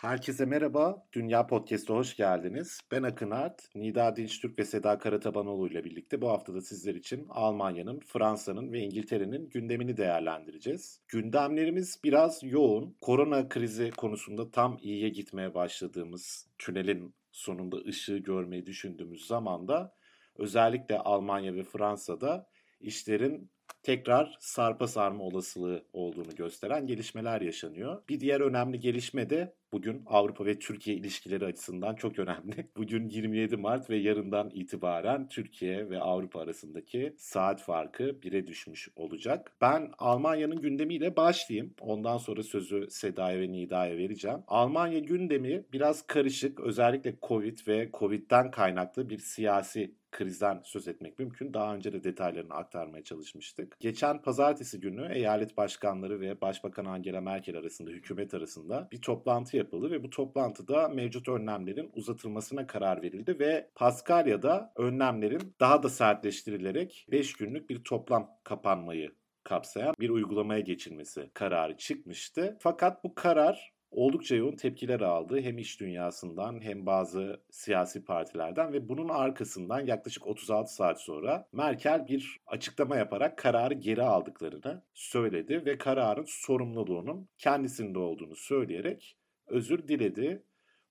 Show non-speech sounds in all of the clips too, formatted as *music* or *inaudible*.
Herkese merhaba. Dünya Podcast'a hoş geldiniz. Ben Akın Art, Nida Dinçtürk ve Seda Karatabanoğlu ile birlikte bu haftada sizler için Almanya'nın, Fransa'nın ve İngiltere'nin gündemini değerlendireceğiz. Gündemlerimiz biraz yoğun. Korona krizi konusunda tam iyiye gitmeye başladığımız, tünelin sonunda ışığı görmeyi düşündüğümüz zamanda özellikle Almanya ve Fransa'da işlerin tekrar sarpa sarma olasılığı olduğunu gösteren gelişmeler yaşanıyor. Bir diğer önemli gelişme de bugün Avrupa ve Türkiye ilişkileri açısından çok önemli. *laughs* Bugün 27 Mart ve yarından itibaren Türkiye ve Avrupa arasındaki saat farkı 1'e düşmüş olacak. Ben Almanya'nın gündemiyle başlayayım. Ondan sonra sözü Seda'ya ve Nida'ya vereceğim. Almanya gündemi biraz karışık. Özellikle Covid ve Covid'den kaynaklı bir siyasi krizden söz etmek mümkün. Daha önce de detaylarını aktarmaya çalışmıştık. Geçen pazartesi günü eyalet başkanları ve Başbakan Angela Merkel arasında, hükümet arasında bir toplantı yapıldı ve bu toplantıda mevcut önlemlerin uzatılmasına karar verildi ve Paskalya'da önlemlerin daha da sertleştirilerek 5 günlük bir toplam kapanmayı kapsayan bir uygulamaya geçilmesi kararı çıkmıştı. Fakat bu karar oldukça yoğun tepkiler aldı. Hem iş dünyasından hem bazı siyasi partilerden ve bunun arkasından yaklaşık 36 saat sonra Merkel bir açıklama yaparak kararı geri aldıklarını söyledi ve kararın sorumluluğunun kendisinde olduğunu söyleyerek özür diledi.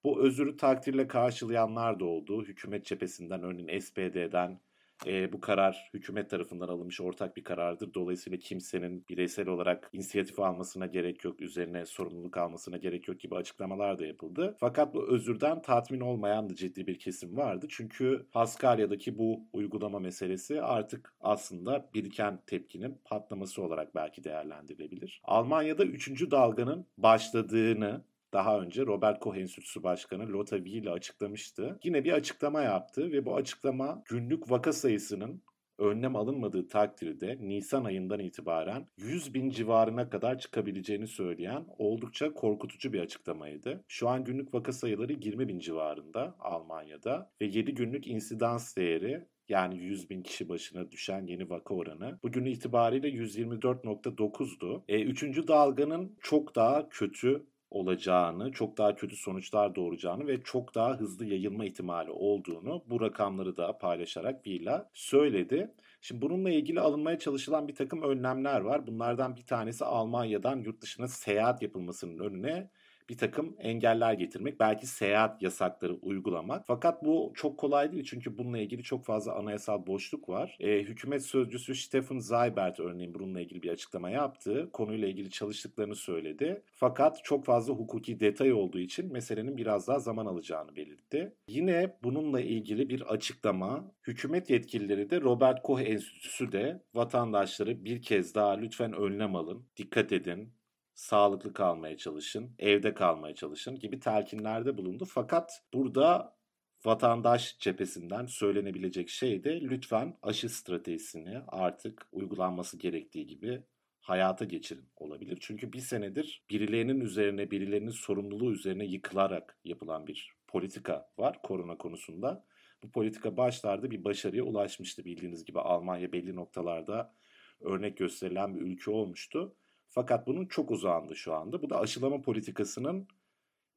Bu özürü takdirle karşılayanlar da oldu. Hükümet cephesinden örneğin SPD'den e, bu karar hükümet tarafından alınmış ortak bir karardır. Dolayısıyla kimsenin bireysel olarak inisiyatif almasına gerek yok, üzerine sorumluluk almasına gerek yok gibi açıklamalar da yapıldı. Fakat bu özürden tatmin olmayan da ciddi bir kesim vardı. Çünkü Paskalya'daki bu uygulama meselesi artık aslında biriken tepkinin patlaması olarak belki değerlendirilebilir. Almanya'da 3. dalganın başladığını daha önce Robert Koch Enstitüsü Başkanı Lothar Wiehle açıklamıştı. Yine bir açıklama yaptı ve bu açıklama günlük vaka sayısının önlem alınmadığı takdirde Nisan ayından itibaren 100 bin civarına kadar çıkabileceğini söyleyen oldukça korkutucu bir açıklamaydı. Şu an günlük vaka sayıları 20 bin civarında Almanya'da ve 7 günlük insidans değeri yani 100 bin kişi başına düşen yeni vaka oranı bugün itibariyle 124.9'du. E, üçüncü dalganın çok daha kötü olacağını, çok daha kötü sonuçlar doğuracağını ve çok daha hızlı yayılma ihtimali olduğunu bu rakamları da paylaşarak Villa söyledi. Şimdi bununla ilgili alınmaya çalışılan bir takım önlemler var. Bunlardan bir tanesi Almanya'dan yurt dışına seyahat yapılmasının önüne bir takım engeller getirmek, belki seyahat yasakları uygulamak. Fakat bu çok kolay değil çünkü bununla ilgili çok fazla anayasal boşluk var. E, hükümet sözcüsü Stefan Zaybert örneğin bununla ilgili bir açıklama yaptı. Konuyla ilgili çalıştıklarını söyledi. Fakat çok fazla hukuki detay olduğu için meselenin biraz daha zaman alacağını belirtti. Yine bununla ilgili bir açıklama hükümet yetkilileri de Robert Koch Enstitüsü de vatandaşları bir kez daha lütfen önlem alın, dikkat edin, sağlıklı kalmaya çalışın, evde kalmaya çalışın gibi telkinlerde bulundu. Fakat burada vatandaş cephesinden söylenebilecek şey de lütfen aşı stratejisini artık uygulanması gerektiği gibi hayata geçirin olabilir. Çünkü bir senedir birilerinin üzerine, birilerinin sorumluluğu üzerine yıkılarak yapılan bir politika var korona konusunda. Bu politika başlarda bir başarıya ulaşmıştı bildiğiniz gibi Almanya belli noktalarda örnek gösterilen bir ülke olmuştu. Fakat bunun çok uzağında şu anda. Bu da aşılama politikasının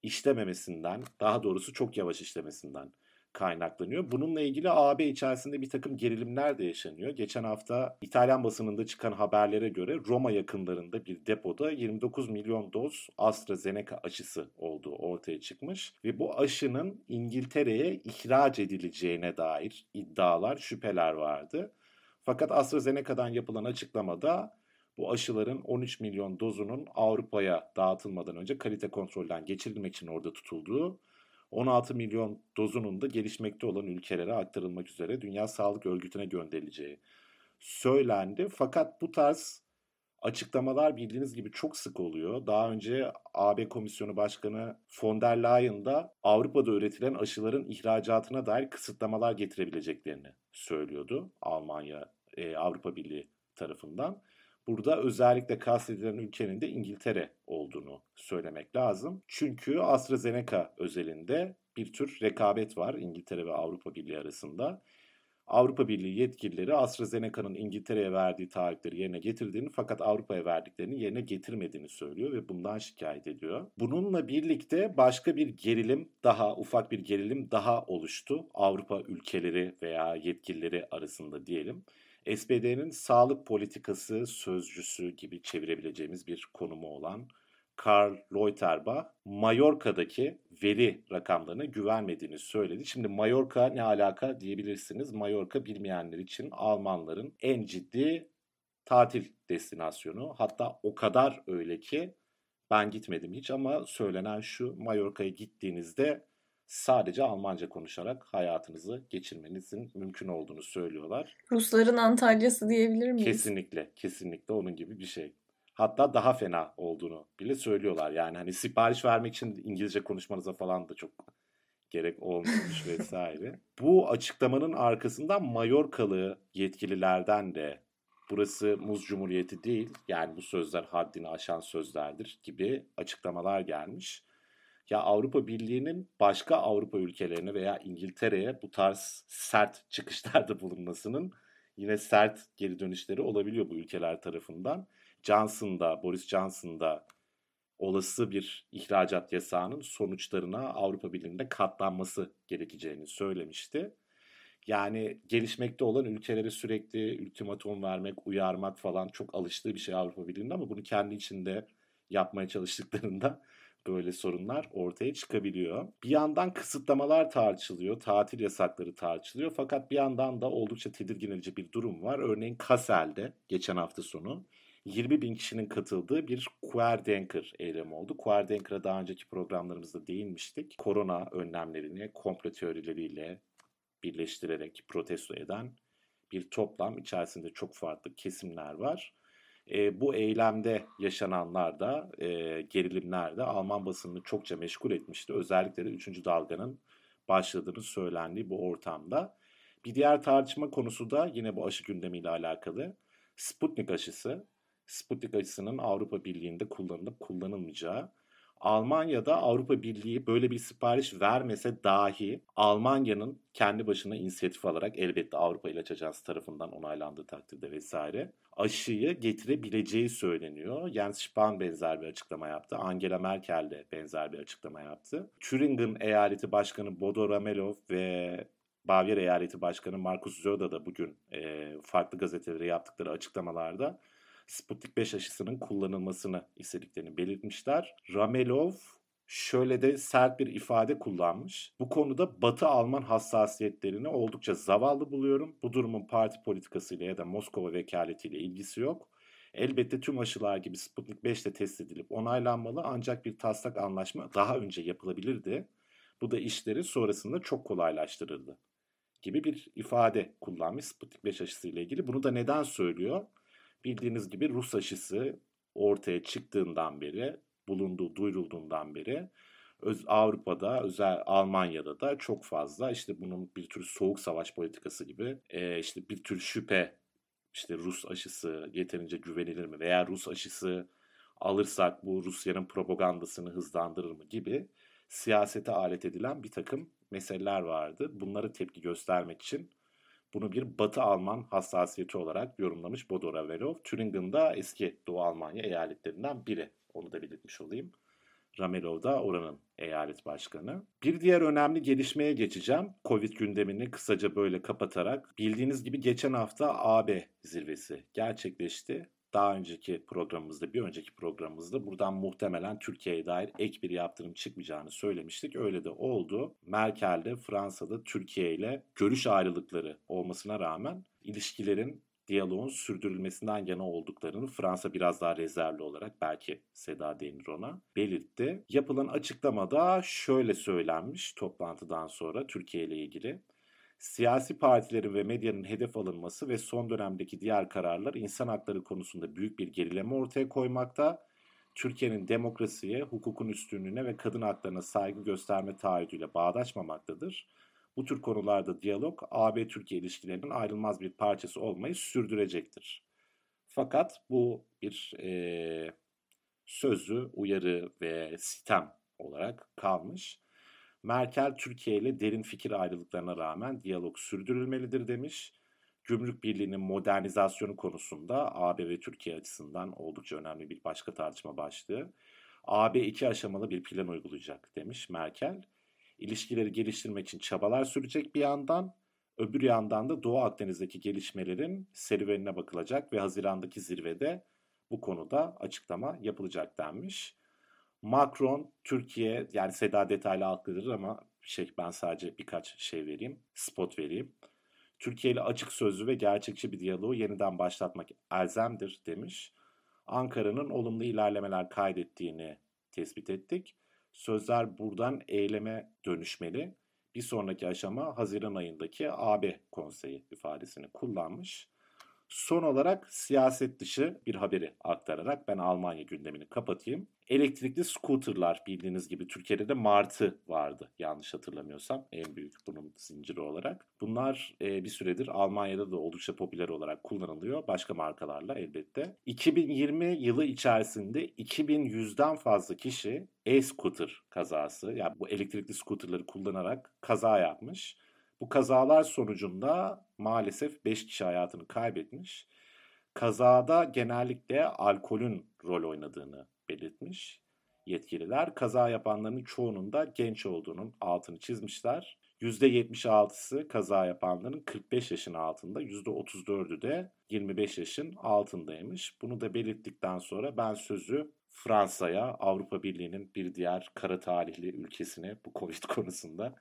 işlememesinden, daha doğrusu çok yavaş işlemesinden kaynaklanıyor. Bununla ilgili AB içerisinde bir takım gerilimler de yaşanıyor. Geçen hafta İtalyan basınında çıkan haberlere göre Roma yakınlarında bir depoda 29 milyon doz AstraZeneca aşısı olduğu ortaya çıkmış ve bu aşının İngiltere'ye ihraç edileceğine dair iddialar, şüpheler vardı. Fakat AstraZeneca'dan yapılan açıklamada bu aşıların 13 milyon dozunun Avrupa'ya dağıtılmadan önce kalite kontrolden geçirilmek için orada tutulduğu, 16 milyon dozunun da gelişmekte olan ülkelere aktarılmak üzere Dünya Sağlık Örgütü'ne gönderileceği söylendi. Fakat bu tarz açıklamalar bildiğiniz gibi çok sık oluyor. Daha önce AB Komisyonu Başkanı von der Leyen da Avrupa'da üretilen aşıların ihracatına dair kısıtlamalar getirebileceklerini söylüyordu Almanya, e, Avrupa Birliği tarafından. Burada özellikle kastedilen ülkenin de İngiltere olduğunu söylemek lazım. Çünkü AstraZeneca özelinde bir tür rekabet var İngiltere ve Avrupa Birliği arasında. Avrupa Birliği yetkilileri AstraZeneca'nın İngiltere'ye verdiği taahhütleri yerine getirdiğini fakat Avrupa'ya verdiklerini yerine getirmediğini söylüyor ve bundan şikayet ediyor. Bununla birlikte başka bir gerilim daha, ufak bir gerilim daha oluştu Avrupa ülkeleri veya yetkilileri arasında diyelim. SPD'nin sağlık politikası sözcüsü gibi çevirebileceğimiz bir konumu olan Karl Leuterbach Mallorca'daki veri rakamlarına güvenmediğini söyledi. Şimdi Mallorca ne alaka diyebilirsiniz. Mallorca bilmeyenler için Almanların en ciddi tatil destinasyonu. Hatta o kadar öyle ki ben gitmedim hiç ama söylenen şu Mallorca'ya gittiğinizde sadece Almanca konuşarak hayatınızı geçirmenizin mümkün olduğunu söylüyorlar. Rusların Antalya'sı diyebilir miyiz? Kesinlikle, kesinlikle onun gibi bir şey. Hatta daha fena olduğunu bile söylüyorlar. Yani hani sipariş vermek için İngilizce konuşmanıza falan da çok gerek olmuyormuş *laughs* vesaire. Bu açıklamanın arkasından Mallorcalı yetkililerden de burası Muz Cumhuriyeti değil yani bu sözler haddini aşan sözlerdir gibi açıklamalar gelmiş. Ya Avrupa Birliği'nin başka Avrupa ülkelerine veya İngiltere'ye bu tarz sert çıkışlarda *laughs* bulunmasının yine sert geri dönüşleri olabiliyor bu ülkeler tarafından. Johnson'da, Boris Johnson'da olası bir ihracat yasağının sonuçlarına Avrupa Birliği'nde katlanması gerekeceğini söylemişti. Yani gelişmekte olan ülkelere sürekli ultimatum vermek, uyarmak falan çok alıştığı bir şey Avrupa Birliği'nde ama bunu kendi içinde yapmaya çalıştıklarında böyle sorunlar ortaya çıkabiliyor. Bir yandan kısıtlamalar tartışılıyor, tatil yasakları tartışılıyor fakat bir yandan da oldukça tedirgin edici bir durum var. Örneğin Kassel'de geçen hafta sonu 20 bin kişinin katıldığı bir Querdenker eylemi oldu. Querdenker'a daha önceki programlarımızda değinmiştik. Korona önlemlerini komplo teorileriyle birleştirerek protesto eden bir toplam içerisinde çok farklı kesimler var. E, bu eylemde yaşananlar da e, gerilimler Alman basınını çokça meşgul etmişti. Özellikle de 3. dalganın başladığını söylendiği bu ortamda. Bir diğer tartışma konusu da yine bu aşı gündemiyle alakalı. Sputnik aşısı. Sputnik aşısının Avrupa Birliği'nde kullanılıp kullanılmayacağı. Almanya'da Avrupa Birliği böyle bir sipariş vermese dahi Almanya'nın kendi başına inisiyatif alarak elbette Avrupa İlaç Ajansı tarafından onaylandığı takdirde vesaire aşıyı getirebileceği söyleniyor. Jens Spahn benzer bir açıklama yaptı. Angela Merkel de benzer bir açıklama yaptı. Thüringen eyaleti başkanı Bodo Ramelov ve Bavyera eyaleti başkanı Markus Söder da bugün e, farklı gazetelere yaptıkları açıklamalarda Sputnik 5 aşısının kullanılmasını istediklerini belirtmişler. Ramelov şöyle de sert bir ifade kullanmış. Bu konuda Batı Alman hassasiyetlerini oldukça zavallı buluyorum. Bu durumun parti politikasıyla ya da Moskova vekaletiyle ilgisi yok. Elbette tüm aşılar gibi Sputnik 5 de test edilip onaylanmalı ancak bir taslak anlaşma daha önce yapılabilirdi. Bu da işleri sonrasında çok kolaylaştırıldı gibi bir ifade kullanmış Sputnik 5 aşısıyla ilgili. Bunu da neden söylüyor? Bildiğiniz gibi Rus aşısı ortaya çıktığından beri, bulunduğu, duyurulduğundan beri öz, Avrupa'da, özel Almanya'da da çok fazla işte bunun bir tür soğuk savaş politikası gibi e, işte bir tür şüphe işte Rus aşısı yeterince güvenilir mi veya Rus aşısı alırsak bu Rusya'nın propagandasını hızlandırır mı gibi siyasete alet edilen bir takım meseleler vardı. Bunlara tepki göstermek için bunu bir Batı Alman hassasiyeti olarak yorumlamış Bodo Ravelov. Thüringen'da eski Doğu Almanya eyaletlerinden biri. Onu da belirtmiş olayım. Ramelov da oranın eyalet başkanı. Bir diğer önemli gelişmeye geçeceğim. Covid gündemini kısaca böyle kapatarak. Bildiğiniz gibi geçen hafta AB zirvesi gerçekleşti daha önceki programımızda, bir önceki programımızda buradan muhtemelen Türkiye'ye dair ek bir yaptırım çıkmayacağını söylemiştik. Öyle de oldu. Merkel de Fransa'da Türkiye ile görüş ayrılıkları olmasına rağmen ilişkilerin diyaloğun sürdürülmesinden yana olduklarını Fransa biraz daha rezervli olarak belki Seda denir ona belirtti. Yapılan açıklamada şöyle söylenmiş toplantıdan sonra Türkiye ile ilgili siyasi partilerin ve medyanın hedef alınması ve son dönemdeki diğer kararlar insan hakları konusunda büyük bir gerileme ortaya koymakta. Türkiye'nin demokrasiye, hukukun üstünlüğüne ve kadın haklarına saygı gösterme taahhüdüyle bağdaşmamaktadır. Bu tür konularda diyalog AB-Türkiye ilişkilerinin ayrılmaz bir parçası olmayı sürdürecektir. Fakat bu bir e, sözlü uyarı ve sitem olarak kalmış. Merkel Türkiye ile derin fikir ayrılıklarına rağmen diyalog sürdürülmelidir demiş. Gümrük Birliği'nin modernizasyonu konusunda AB ve Türkiye açısından oldukça önemli bir başka tartışma başlığı. AB iki aşamalı bir plan uygulayacak demiş Merkel. İlişkileri geliştirmek için çabalar sürecek bir yandan, öbür yandan da Doğu Akdeniz'deki gelişmelerin serüvenine bakılacak ve Haziran'daki zirvede bu konuda açıklama yapılacak denmiş. Macron, Türkiye yani Seda detaylı aktarır ama şey ben sadece birkaç şey vereyim, spot vereyim. Türkiye ile açık sözlü ve gerçekçi bir diyaloğu yeniden başlatmak elzemdir demiş. Ankara'nın olumlu ilerlemeler kaydettiğini tespit ettik. Sözler buradan eyleme dönüşmeli. Bir sonraki aşama Haziran ayındaki AB konseyi ifadesini kullanmış. Son olarak siyaset dışı bir haberi aktararak ben Almanya gündemini kapatayım. Elektrikli scooterlar bildiğiniz gibi Türkiye'de de Martı vardı yanlış hatırlamıyorsam en büyük bunun zinciri olarak. Bunlar e, bir süredir Almanya'da da oldukça popüler olarak kullanılıyor başka markalarla elbette. 2020 yılı içerisinde 2100'den fazla kişi e-scooter kazası yani bu elektrikli scooterları kullanarak kaza yapmış. Bu kazalar sonucunda maalesef 5 kişi hayatını kaybetmiş. Kazada genellikle alkolün rol oynadığını belirtmiş yetkililer. Kaza yapanların çoğunun da genç olduğunun altını çizmişler. %76'sı kaza yapanların 45 yaşın altında, %34'ü de 25 yaşın altındaymış. Bunu da belirttikten sonra ben sözü Fransa'ya, Avrupa Birliği'nin bir diğer kara talihli ülkesine bu Covid konusunda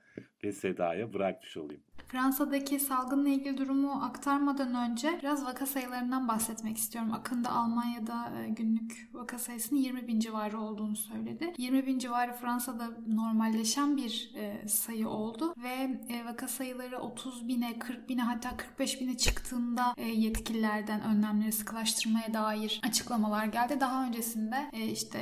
ve Seda'ya bırakmış olayım. Fransa'daki salgınla ilgili durumu aktarmadan önce biraz vaka sayılarından bahsetmek istiyorum. Akında Almanya'da e, günlük vaka sayısının 20 bin civarı olduğunu söyledi. 20 bin civarı Fransa'da normalleşen bir e, sayı oldu ve e, vaka sayıları 30 bine, 40 bine hatta 45 bine çıktığında yetkililerden önlemleri sıkılaştırmaya dair açıklamalar geldi. Daha öncesinde işte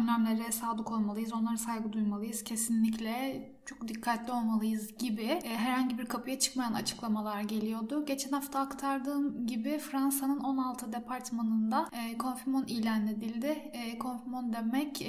önlemlere sadık olmalıyız, onlara saygı duymalıyız. Kesinlikle çok dikkatli olmalıyız gibi e, herhangi bir kapıya çıkmayan açıklamalar geliyordu. Geçen hafta aktardığım gibi Fransa'nın 16 departmanında e, konfirmon ilan edildi. E, konfirmon demek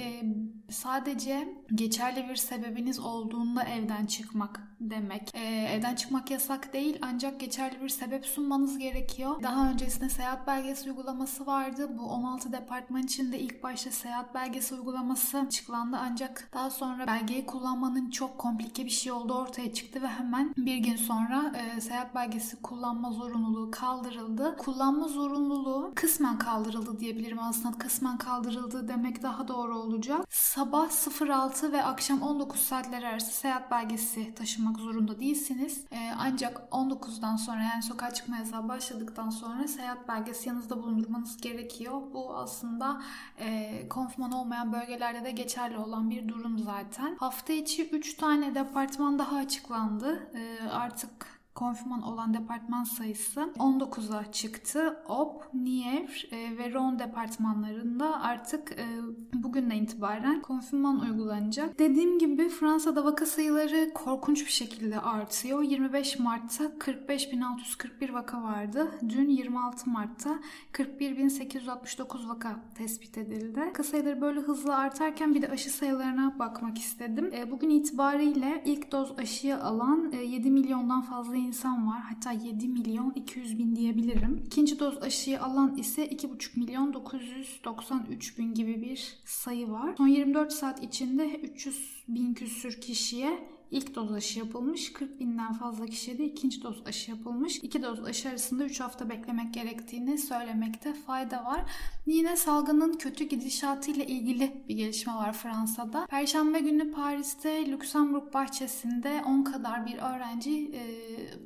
sadece geçerli bir sebebiniz olduğunda evden çıkmak demek. E, evden çıkmak yasak değil ancak geçerli bir sebep sunmanız gerekiyor. Daha öncesinde seyahat belgesi uygulaması vardı. Bu 16 departman içinde ilk başta seyahat belgesi uygulaması açıklandı ancak daha sonra belgeyi kullanmanın çok komplike bir şey oldu ortaya çıktı ve hemen bir gün sonra e, seyahat belgesi kullanma zorunluluğu kaldırıldı. Kullanma zorunluluğu kısmen kaldırıldı diyebilirim aslında. Kısmen kaldırıldı demek daha doğru olacak. Sabah 06 ve akşam 19 saatler arası seyahat belgesi taşımak zorunda değilsiniz. E, ancak 19'dan sonra yani sokağa çıkma yasağı başladıktan sonra seyahat belgesi yanınızda bulundurmanız gerekiyor. Bu aslında e, konfirman olmayan bölgelerde de geçerli olan bir durum zaten. Hafta içi 3 tane departman daha açıklandı. E, artık konfirman olan departman sayısı 19'a çıktı. OP, Nier e, ve Ron departmanlarında artık e, bugünden itibaren konfirman uygulanacak. Dediğim gibi Fransa'da vaka sayıları korkunç bir şekilde artıyor. 25 Mart'ta 45.641 vaka vardı. Dün 26 Mart'ta 41.869 vaka tespit edildi. Vaka sayıları böyle hızlı artarken bir de aşı sayılarına bakmak istedim. E, bugün itibariyle ilk doz aşıyı alan 7 milyondan fazla insan var. Hatta 7 milyon 200 bin diyebilirim. İkinci doz aşıyı alan ise 2,5 milyon 993 bin gibi bir sayı var. Son 24 saat içinde 300 bin küsür kişiye İlk doz aşı yapılmış. 40 binden fazla kişiye de ikinci doz aşı yapılmış. İki doz aşı arasında 3 hafta beklemek gerektiğini söylemekte fayda var. Yine salgının kötü gidişatı ile ilgili bir gelişme var Fransa'da. Perşembe günü Paris'te Lüksemburg bahçesinde 10 kadar bir öğrenci e,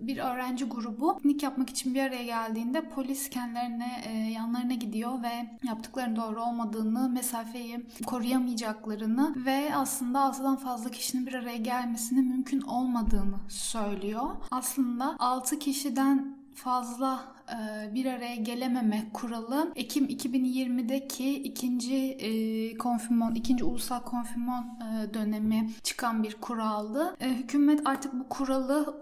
bir öğrenci grubu piknik yapmak için bir araya geldiğinde polis kendilerine e, yanlarına gidiyor ve yaptıklarının doğru olmadığını, mesafeyi koruyamayacaklarını ve aslında 6'dan fazla kişinin bir araya gelmesi gelmesinin mümkün olmadığını söylüyor. Aslında 6 kişiden fazla e, bir araya gelememe kuralı Ekim 2020'deki ikinci e, konfirmon, ikinci ulusal konfirmon e, dönemi çıkan bir kuraldı. Hükümet artık bu kuralı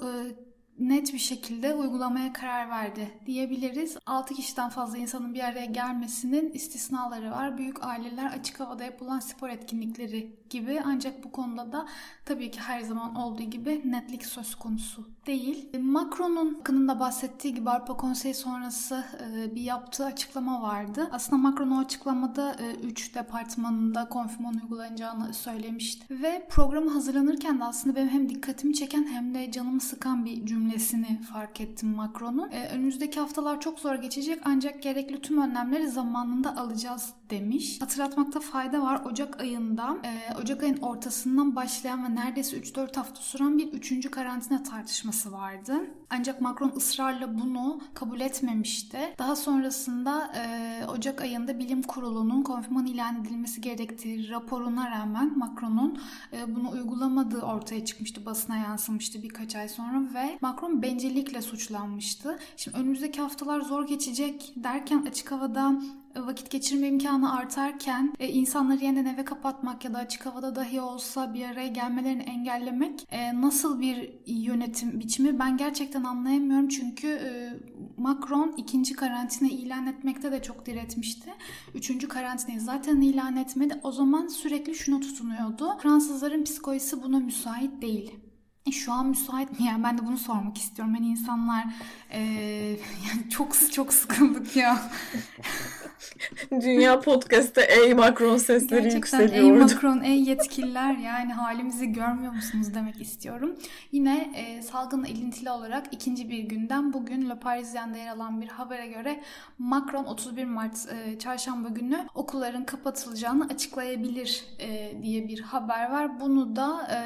net bir şekilde uygulamaya karar verdi diyebiliriz. 6 kişiden fazla insanın bir araya gelmesinin istisnaları var. Büyük aileler açık havada yapılan spor etkinlikleri gibi ancak bu konuda da tabii ki her zaman olduğu gibi netlik söz konusu değil. Macron'un hakkında bahsettiği gibi Avrupa Konseyi sonrası e, bir yaptığı açıklama vardı. Aslında Macron o açıklamada 3 e, departmanında konfirman uygulanacağını söylemişti. Ve programı hazırlanırken de aslında benim hem dikkatimi çeken hem de canımı sıkan bir cümlesini fark ettim Macron'un. E, önümüzdeki haftalar çok zor geçecek ancak gerekli tüm önlemleri zamanında alacağız demiş. Hatırlatmakta fayda var. Ocak ayında, Ocak ayın ortasından başlayan ve neredeyse 3-4 hafta süren bir 3. karantina tartışması vardı. Ancak Macron ısrarla bunu kabul etmemişti. Daha sonrasında e, Ocak ayında bilim kurulunun konfirman ilan edilmesi gerektiği raporuna rağmen Macron'un e, bunu uygulamadığı ortaya çıkmıştı. Basına yansımıştı birkaç ay sonra ve Macron bencillikle suçlanmıştı. Şimdi önümüzdeki haftalar zor geçecek derken açık havada vakit geçirme imkanı artarken e, insanları yeniden eve kapatmak ya da açık havada dahi olsa bir araya gelmelerini engellemek e, nasıl bir yönetim biçimi ben gerçekten anlayamıyorum çünkü e, Macron ikinci karantina ilan etmekte de çok diretmişti. Üçüncü karantinayı zaten ilan etmedi. O zaman sürekli şunu tutunuyordu. Fransızların psikolojisi buna müsait değil. E, şu an müsait mi? *laughs* Yani ben de bunu sormak istiyorum. Hani insanlar e, *laughs* yani çok çok sıkıldık ya. *laughs* Dünya Podcast'te ey Macron sesleri Gerçekten yükseliyordu. ey Macron, ey yetkililer yani halimizi görmüyor musunuz demek istiyorum. Yine e, salgınla ilintili olarak ikinci bir günden bugün Le Parisien'de yer alan bir habere göre Macron 31 Mart e, çarşamba günü okulların kapatılacağını açıklayabilir e, diye bir haber var. Bunu da e,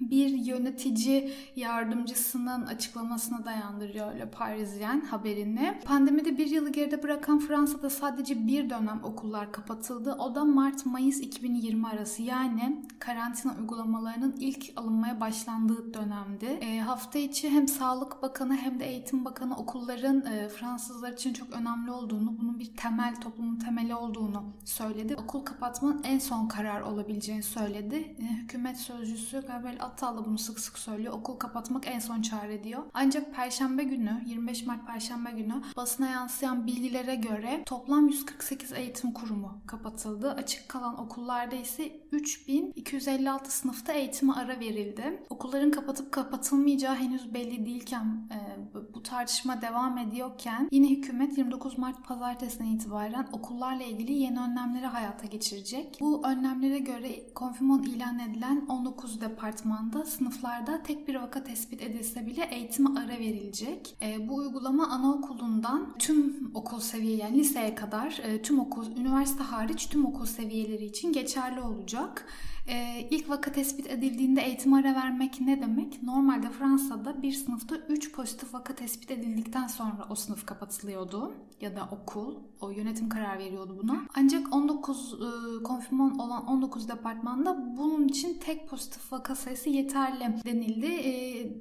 bir yönetici yardımcısının açıklamasına dayandırıyor Le Parisien haberini. Pandemide bir yılı geride bırakan Fransa'da sadece bir dönem okullar kapatıldı. O da Mart-Mayıs 2020 arası yani karantina uygulamalarının ilk alınmaya başlandığı dönemdi. E, hafta içi hem Sağlık Bakanı hem de Eğitim Bakanı okulların e, Fransızlar için çok önemli olduğunu, bunun bir temel, toplumun temeli olduğunu söyledi. Okul kapatmanın en son karar olabileceğini söyledi. E, hükümet sözcüsü Gabriel Attal da bunu sık sık söylüyor. Okul kapatmak en son çare diyor. Ancak Perşembe günü, 25 Mart Perşembe günü basına yansıyan bilgilere göre toplam 148 eğitim kurumu kapatıldı. Açık kalan okullarda ise 3256 sınıfta eğitime ara verildi. Okulların kapatıp kapatılmayacağı henüz belli değilken e, bu tartışma devam ediyorken yine hükümet 29 Mart pazartesinden itibaren okullarla ilgili yeni önlemleri hayata geçirecek. Bu önlemlere göre konfirmon ilan edilen 19 departmanda sınıflarda tek bir vaka tespit edilse bile eğitime ara verilecek. E, bu uygulama anaokulundan tüm okul seviye yani liseye kadar e, tüm okul, üniversite hariç tüm okul seviyeleri için geçerli olacak. Ee, ilk vaka tespit edildiğinde eğitim ara vermek ne demek? Normalde Fransa'da bir sınıfta 3 pozitif vaka tespit edildikten sonra o sınıf kapatılıyordu ya da okul. O yönetim karar veriyordu buna. Ancak 19 e, konfirman olan 19 departmanda bunun için tek pozitif vaka sayısı yeterli denildi. E,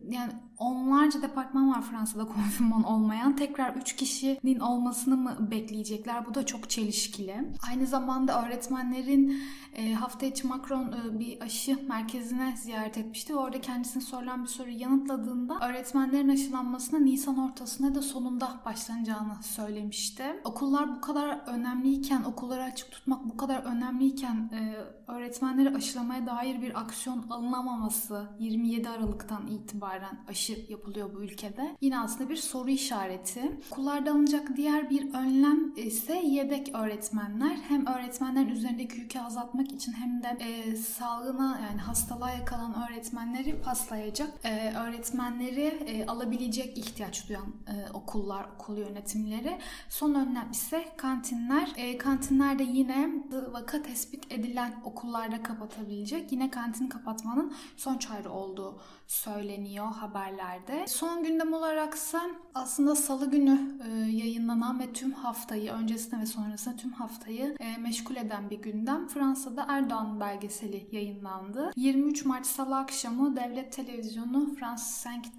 yani onlarca departman var Fransa'da *laughs* konfirman olmayan. Tekrar 3 kişinin olmasını mı bekleyecekler? Bu da çok çelişkili. Aynı zamanda öğretmenlerin e, hafta içi Macron e, bir aşı merkezine ziyaret etmişti. Orada kendisine sorulan bir soruyu yanıtladığında öğretmenlerin aşılanmasına Nisan ortasına da sonunda başlanacağını söylemişti. Okullar bu kadar önemliyken, okulları açık tutmak bu kadar önemliyken e, öğretmenleri aşılamaya dair bir aksiyon alınamaması 27 Aralık'tan itibaren aşı yapılıyor bu ülkede. Yine aslında bir soru işareti. Okullarda alınacak diğer bir önlem ise yedek öğretmenler. Hem öğretmenlerin üzerindeki yükü azaltmak için hem de e, salgına yani hastalığa yakalan öğretmenleri paslayacak. E, öğretmenleri e, alabilecek ihtiyaç duyan e, okullar, okul yönetimleri. Son önlem ise kantinler. E, kantinlerde yine vaka tespit edilen okullarda kapatabilecek. Yine kantin kapatmanın son çare olduğu söyleniyor haberlerde. Son gündem olaraksa aslında salı günü e, yayınlanan ve tüm haftayı öncesinde ve sonrasında tüm haftayı e, meşgul eden bir gündem. Fransa'da Erdoğan belgeseli yayınlandı. 23 Mart Salı akşamı devlet televizyonu France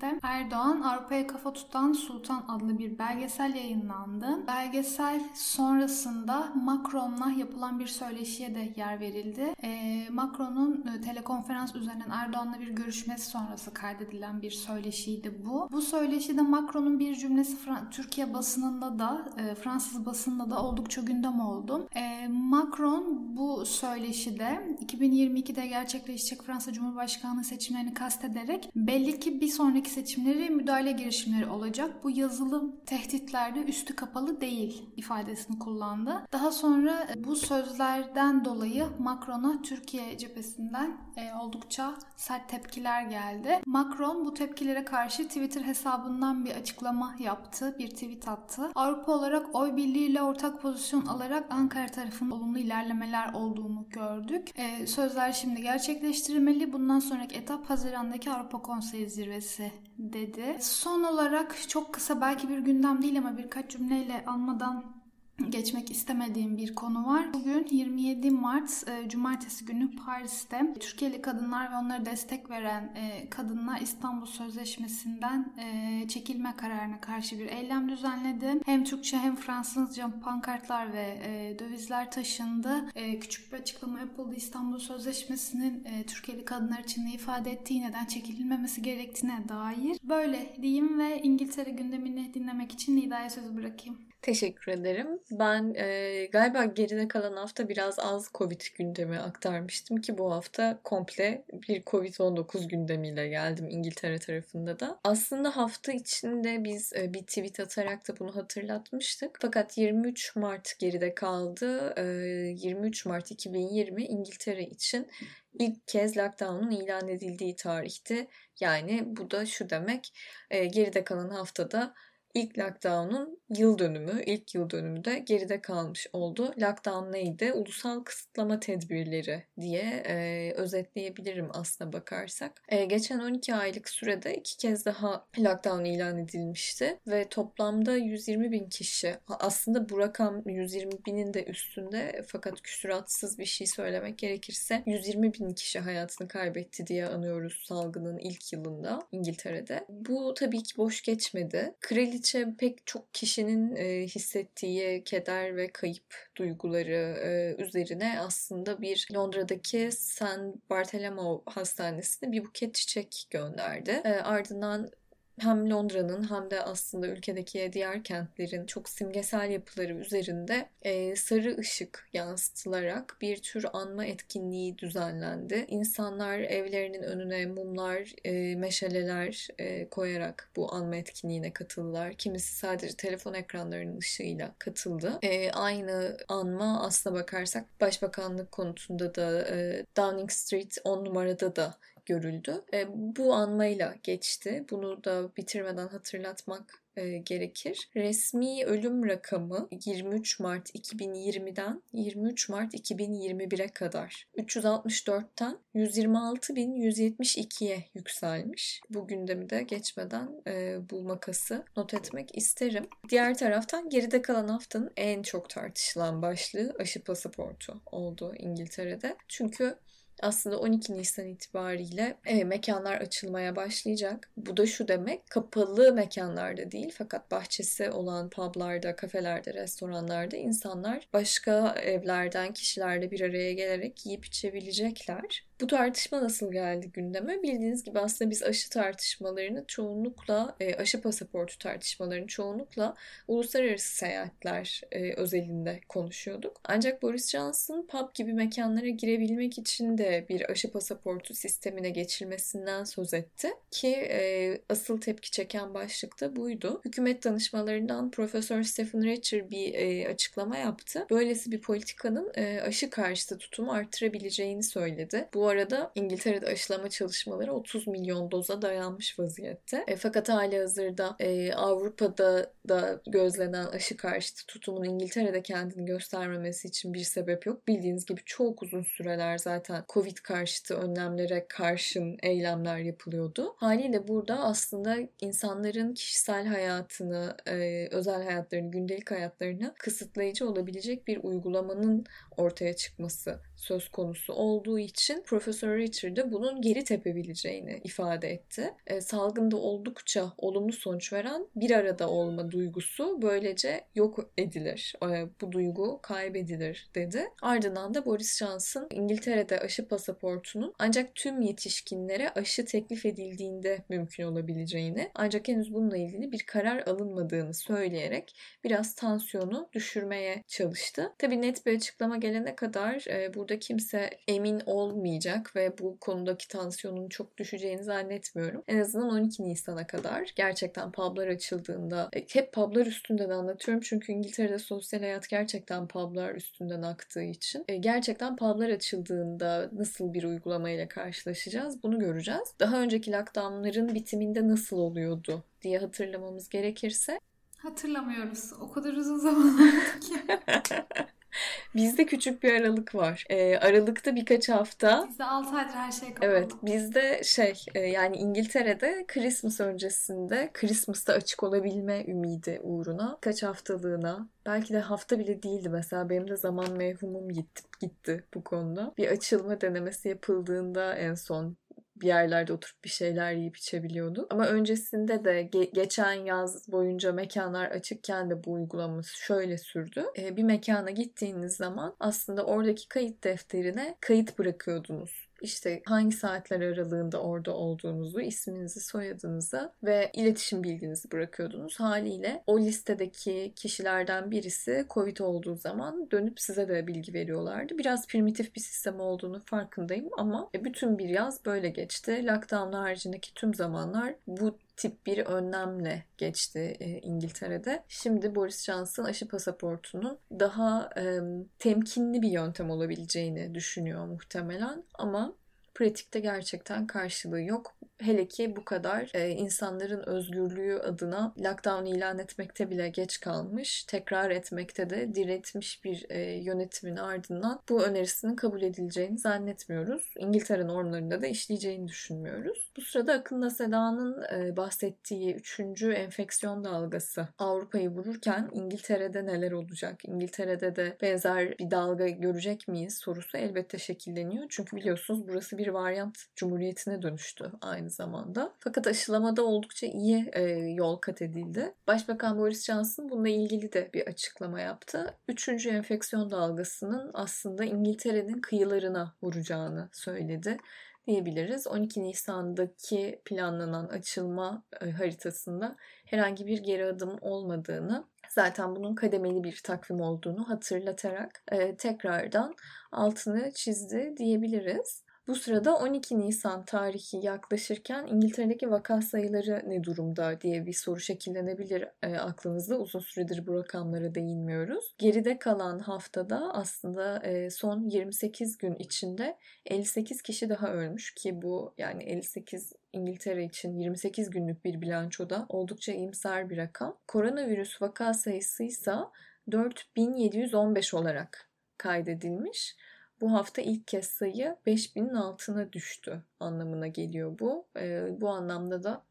5'te Erdoğan Avrupa'ya kafa tutan Sultan adlı bir belgesel yayınlandı. Belgesel sonrasında Macron'la yapılan bir söyleşiye de yer verildi. E, Macron'un e, telekonferans üzerinden Erdoğan'la bir görüşmesi sonrası kaydedilen bir söyleşiydi bu. Bu söyleşide Macron'un bir cümlesi Türkiye basınında da e, Fransız basınında da oldukça gündem oldu. E, Macron bu söyleşide 2022'de gerçekleşecek Fransa Cumhurbaşkanlığı seçimlerini kastederek belli ki bir sonraki seçimleri müdahale girişimleri olacak. Bu yazılı tehditlerde üstü kapalı değil ifadesini kullandı. Daha sonra bu sözlerden dolayı Macron'a Türkiye cephesinden e, oldukça sert tepkiler geldi. Macron bu tepkilere karşı Twitter hesabından bir açıklama yaptı, bir tweet attı. Avrupa olarak oy birliğiyle ortak pozisyon alarak Ankara tarafının olumlu ilerlemeler olduğunu gördük. E, sözler şimdi gerçekleştirilmeli. Bundan sonraki etap Haziran'daki Avrupa Konseyi zirvesi dedi. Son olarak çok kısa belki bir gündem değil ama birkaç cümleyle almadan geçmek istemediğim bir konu var. Bugün 27 Mart e, Cumartesi günü Paris'te Türkiye'li kadınlar ve onlara destek veren e, kadınlar İstanbul Sözleşmesi'nden e, çekilme kararına karşı bir eylem düzenledi. Hem Türkçe hem Fransızca pankartlar ve dövizler taşındı. Küçük bir açıklama yapıldı. İstanbul Sözleşmesi'nin e, Türkiye'li kadınlar için ne ifade ettiği neden çekilmemesi gerektiğine dair. Böyle diyeyim ve İngiltere gündemini dinlemek için Nida'ya sözü bırakayım. Teşekkür ederim. Ben e, galiba geride kalan hafta biraz az Covid gündemi aktarmıştım ki bu hafta komple bir Covid-19 gündemiyle geldim İngiltere tarafında da. Aslında hafta içinde biz e, bir tweet atarak da bunu hatırlatmıştık. Fakat 23 Mart geride kaldı. E, 23 Mart 2020 İngiltere için ilk kez lockdown'un ilan edildiği tarihti. Yani bu da şu demek e, geride kalan haftada ilk lockdown'un yıl dönümü, ilk yıl dönümü de geride kalmış oldu. Lockdown neydi? Ulusal kısıtlama tedbirleri diye e, özetleyebilirim aslına bakarsak. E, geçen 12 aylık sürede iki kez daha lockdown ilan edilmişti ve toplamda 120 bin kişi aslında bu rakam 120 binin de üstünde fakat küsuratsız bir şey söylemek gerekirse 120 bin kişi hayatını kaybetti diye anıyoruz salgının ilk yılında İngiltere'de. Bu tabii ki boş geçmedi. Kraliçe pek çok kişinin e, hissettiği keder ve kayıp duyguları e, üzerine aslında bir Londra'daki St. Bartholomew Hastanesi'ne bir buket çiçek gönderdi. E, ardından hem Londra'nın hem de aslında ülkedeki diğer kentlerin çok simgesel yapıları üzerinde e, sarı ışık yansıtılarak bir tür anma etkinliği düzenlendi. İnsanlar evlerinin önüne mumlar, e, meşaleler e, koyarak bu anma etkinliğine katıldılar. Kimisi sadece telefon ekranlarının ışığıyla katıldı. E, aynı anma aslına bakarsak Başbakanlık konutunda da e, Downing Street 10 numarada da görüldü. E, bu anmayla geçti. Bunu da bitirmeden hatırlatmak e, gerekir. Resmi ölüm rakamı 23 Mart 2020'den 23 Mart 2021'e kadar 364'ten 126.172'ye yükselmiş. Bu gündemi de geçmeden e, bu makası not etmek isterim. Diğer taraftan geride kalan haftanın en çok tartışılan başlığı aşı pasaportu oldu İngiltere'de. Çünkü aslında 12 Nisan itibariyle e, mekanlar açılmaya başlayacak. Bu da şu demek kapalı mekanlarda değil fakat bahçesi olan publarda, kafelerde, restoranlarda insanlar başka evlerden kişilerle bir araya gelerek yiyip içebilecekler. Bu tartışma nasıl geldi gündeme? Bildiğiniz gibi aslında biz aşı tartışmalarını çoğunlukla, e, aşı pasaportu tartışmalarını çoğunlukla uluslararası seyahatler e, özelinde konuşuyorduk. Ancak Boris Johnson pub gibi mekanlara girebilmek için de bir aşı pasaportu sistemine geçilmesinden söz etti. Ki e, asıl tepki çeken başlık da buydu. Hükümet danışmalarından Profesör Stephen Richer bir açıklama yaptı. Böylesi bir politikanın aşı karşıtı tutumu arttırabileceğini söyledi. Bu arada İngiltere'de aşılama çalışmaları 30 milyon doza dayanmış vaziyette. E, fakat hali hazırda e, Avrupa'da da gözlenen aşı karşıtı tutumun İngiltere'de kendini göstermemesi için bir sebep yok. Bildiğiniz gibi çok uzun süreler zaten Covid karşıtı önlemlere karşın eylemler yapılıyordu. Haliyle burada aslında insanların kişisel hayatını, e, özel hayatlarını, gündelik hayatlarını kısıtlayıcı olabilecek bir uygulamanın ortaya çıkması söz konusu olduğu için Profesör Richard de bunun geri tepebileceğini ifade etti. E, salgında oldukça olumlu sonuç veren bir arada olma duygusu böylece yok edilir. E, bu duygu kaybedilir dedi. Ardından da Boris Johnson İngiltere'de aşı pasaportunun ancak tüm yetişkinlere aşı teklif edildiğinde mümkün olabileceğini ancak henüz bununla ilgili bir karar alınmadığını söyleyerek biraz tansiyonu düşürmeye çalıştı. Tabii net bir açıklama gelene kadar e, burada kimse emin olmayacak ve bu konudaki tansiyonun çok düşeceğini zannetmiyorum. En azından 12 Nisan'a kadar gerçekten publar açıldığında e, hep publar üstünden anlatıyorum çünkü İngiltere'de sosyal hayat gerçekten publar üstünden aktığı için. E, gerçekten publar açıldığında nasıl bir uygulamayla karşılaşacağız bunu göreceğiz. Daha önceki lockdownların bitiminde nasıl oluyordu diye hatırlamamız gerekirse Hatırlamıyoruz. O kadar uzun zaman oldu ki. *laughs* *laughs* Bizde küçük bir aralık var. Ee, aralıkta birkaç hafta. Bizde 6 aydır her şey kapalı. Evet, bizde şey e, yani İngiltere'de Christmas öncesinde Christmas'ta açık olabilme ümidi uğruna kaç haftalığına belki de hafta bile değildi mesela benim de zaman mevhumum gitti, gitti bu konuda. Bir açılma denemesi yapıldığında en son bir yerlerde oturup bir şeyler yiyip içebiliyordun. Ama öncesinde de ge- geçen yaz boyunca mekanlar açıkken de bu uygulaması şöyle sürdü. Ee, bir mekana gittiğiniz zaman aslında oradaki kayıt defterine kayıt bırakıyordunuz işte hangi saatler aralığında orada olduğunuzu, isminizi, soyadınızı ve iletişim bilginizi bırakıyordunuz. Haliyle o listedeki kişilerden birisi Covid olduğu zaman dönüp size de bilgi veriyorlardı. Biraz primitif bir sistem olduğunu farkındayım ama bütün bir yaz böyle geçti. Lockdown haricindeki tüm zamanlar bu tip bir önlemle geçti e, İngiltere'de. Şimdi Boris Johnson aşı pasaportunun daha e, temkinli bir yöntem olabileceğini düşünüyor muhtemelen ama pratikte gerçekten karşılığı yok. Hele ki bu kadar e, insanların özgürlüğü adına lockdown ilan etmekte bile geç kalmış, tekrar etmekte de diretmiş bir e, yönetimin ardından bu önerisinin kabul edileceğini zannetmiyoruz. İngiltere normlarında da işleyeceğini düşünmüyoruz. Bu sırada Akın'la Seda'nın e, bahsettiği üçüncü enfeksiyon dalgası Avrupa'yı vururken İngiltere'de neler olacak? İngiltere'de de benzer bir dalga görecek miyiz sorusu elbette şekilleniyor. Çünkü biliyorsunuz burası bir varyant cumhuriyetine dönüştü aynı zamanda. Fakat aşılamada oldukça iyi e, yol kat edildi. Başbakan Boris Johnson bununla ilgili de bir açıklama yaptı. Üçüncü enfeksiyon dalgasının aslında İngiltere'nin kıyılarına vuracağını söyledi diyebiliriz. 12 Nisan'daki planlanan açılma e, haritasında herhangi bir geri adım olmadığını zaten bunun kademeli bir takvim olduğunu hatırlatarak e, tekrardan altını çizdi diyebiliriz. Bu sırada 12 Nisan tarihi yaklaşırken İngiltere'deki vaka sayıları ne durumda diye bir soru şekillenebilir e, aklınızda. Uzun süredir bu rakamlara değinmiyoruz. Geride kalan haftada aslında e, son 28 gün içinde 58 kişi daha ölmüş ki bu yani 58 İngiltere için 28 günlük bir bilançoda oldukça iyimser bir rakam. Koronavirüs vaka sayısı ise 4715 olarak kaydedilmiş. Bu hafta ilk kez sayı 5000'in altına düştü anlamına geliyor bu. E, bu anlamda da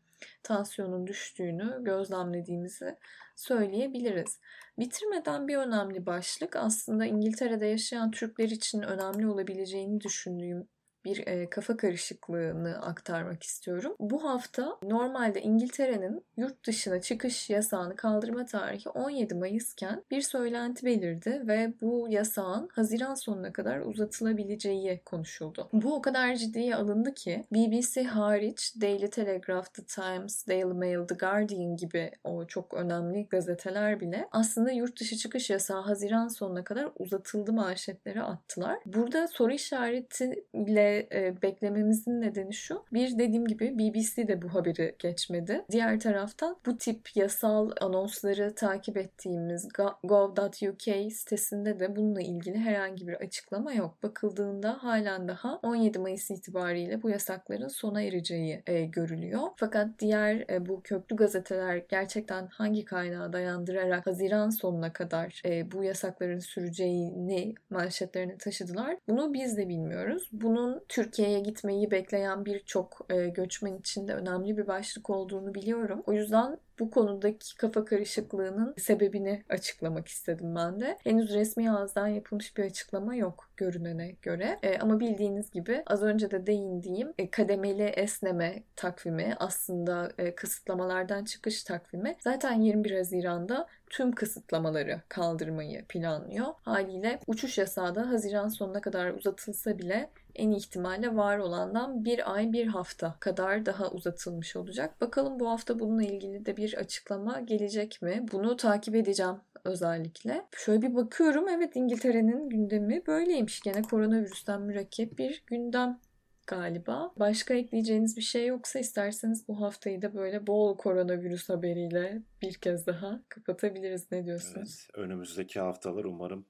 tansiyonun düştüğünü gözlemlediğimizi söyleyebiliriz. Bitirmeden bir önemli başlık aslında İngiltere'de yaşayan Türkler için önemli olabileceğini düşündüğüm bir e, kafa karışıklığını aktarmak istiyorum. Bu hafta normalde İngiltere'nin yurt dışına çıkış yasağını kaldırma tarihi 17 Mayıs'ken bir söylenti belirdi ve bu yasağın Haziran sonuna kadar uzatılabileceği konuşuldu. Bu o kadar ciddiye alındı ki BBC hariç Daily Telegraph, The Times, Daily Mail, The Guardian gibi o çok önemli gazeteler bile aslında yurt dışı çıkış yasağı Haziran sonuna kadar uzatıldı manşetleri attılar. Burada soru işaretiyle e, beklememizin nedeni şu. Bir dediğim gibi BBC de bu haberi geçmedi. Diğer taraftan bu tip yasal anonsları takip ettiğimiz gov.uk sitesinde de bununla ilgili herhangi bir açıklama yok. Bakıldığında halen daha 17 Mayıs itibariyle bu yasakların sona ereceği e, görülüyor. Fakat diğer e, bu köklü gazeteler gerçekten hangi kaynağa dayandırarak Haziran sonuna kadar e, bu yasakların süreceğini manşetlerini taşıdılar. Bunu biz de bilmiyoruz. Bunun Türkiye'ye gitmeyi bekleyen birçok e, göçmen için de önemli bir başlık olduğunu biliyorum. O yüzden bu konudaki kafa karışıklığının sebebini açıklamak istedim ben de. Henüz resmi ağızdan yapılmış bir açıklama yok görünene göre. E, ama bildiğiniz gibi az önce de değindiğim e, kademeli esneme takvimi aslında e, kısıtlamalardan çıkış takvimi zaten 21 Haziran'da tüm kısıtlamaları kaldırmayı planlıyor. Haliyle uçuş yasağı da Haziran sonuna kadar uzatılsa bile en ihtimalle var olandan bir ay bir hafta kadar daha uzatılmış olacak. Bakalım bu hafta bununla ilgili de bir açıklama gelecek mi? Bunu takip edeceğim özellikle. Şöyle bir bakıyorum evet İngiltere'nin gündemi böyleymiş. Gene koronavirüsten mürekkep bir gündem galiba. Başka ekleyeceğiniz bir şey yoksa isterseniz bu haftayı da böyle bol koronavirüs haberiyle bir kez daha kapatabiliriz. Ne diyorsunuz? Evet, önümüzdeki haftalar umarım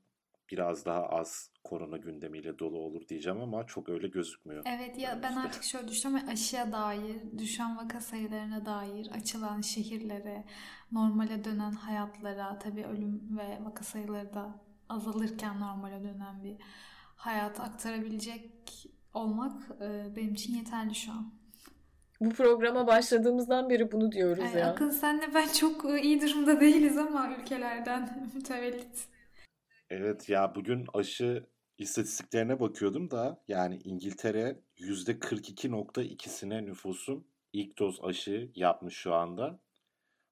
biraz daha az korona gündemiyle dolu olur diyeceğim ama çok öyle gözükmüyor. Evet ya ben artık şöyle düşünüyorum aşıya dair, düşen vaka sayılarına dair, açılan şehirlere, normale dönen hayatlara, tabii ölüm ve vaka sayıları da azalırken normale dönen bir hayat aktarabilecek olmak e, benim için yeterli şu an. Bu programa başladığımızdan beri bunu diyoruz Yani ya. Akın senle ben çok e, iyi durumda değiliz ama ülkelerden *laughs* mütevellit. Evet ya bugün aşı istatistiklerine bakıyordum da yani İngiltere %42.2'sine nüfusun ilk doz aşı yapmış şu anda.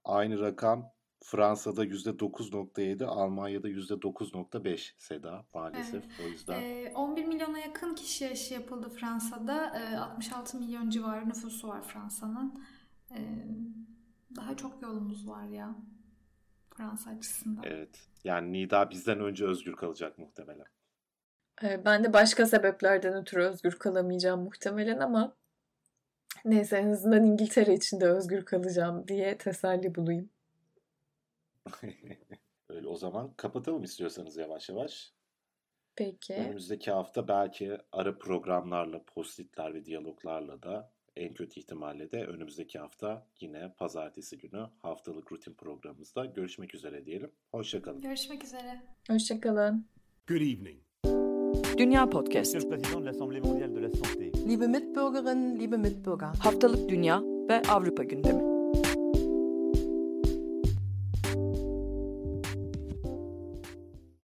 Aynı rakam Fransa'da %9.7, Almanya'da %9.5 Seda maalesef. O yüzden E, 11 milyona yakın kişi aşı yapıldı Fransa'da. E, 66 milyon civarı nüfusu var Fransa'nın. E, daha çok yolumuz var ya Fransa açısından. evet. Yani Nida bizden önce özgür kalacak muhtemelen. Ee, Ben de başka sebeplerden ötürü özgür kalamayacağım muhtemelen ama neyse en azından İngiltere için de özgür kalacağım diye teselli bulayım. *laughs* Öyle o zaman kapatalım istiyorsanız yavaş yavaş. Peki. Önümüzdeki hafta belki ara programlarla, postitler ve diyaloglarla da en kötü ihtimalle de önümüzdeki hafta yine pazartesi günü haftalık rutin programımızda görüşmek üzere diyelim. Hoşçakalın. Görüşmek üzere. Hoşçakalın. Good evening. Dünya Podcast. Monsieur le Président de l'Assemblée mondiale de la santé. Liebe Mitbürgerinnen, liebe Mitbürger. Haftalık Dünya ve Avrupa gündemi.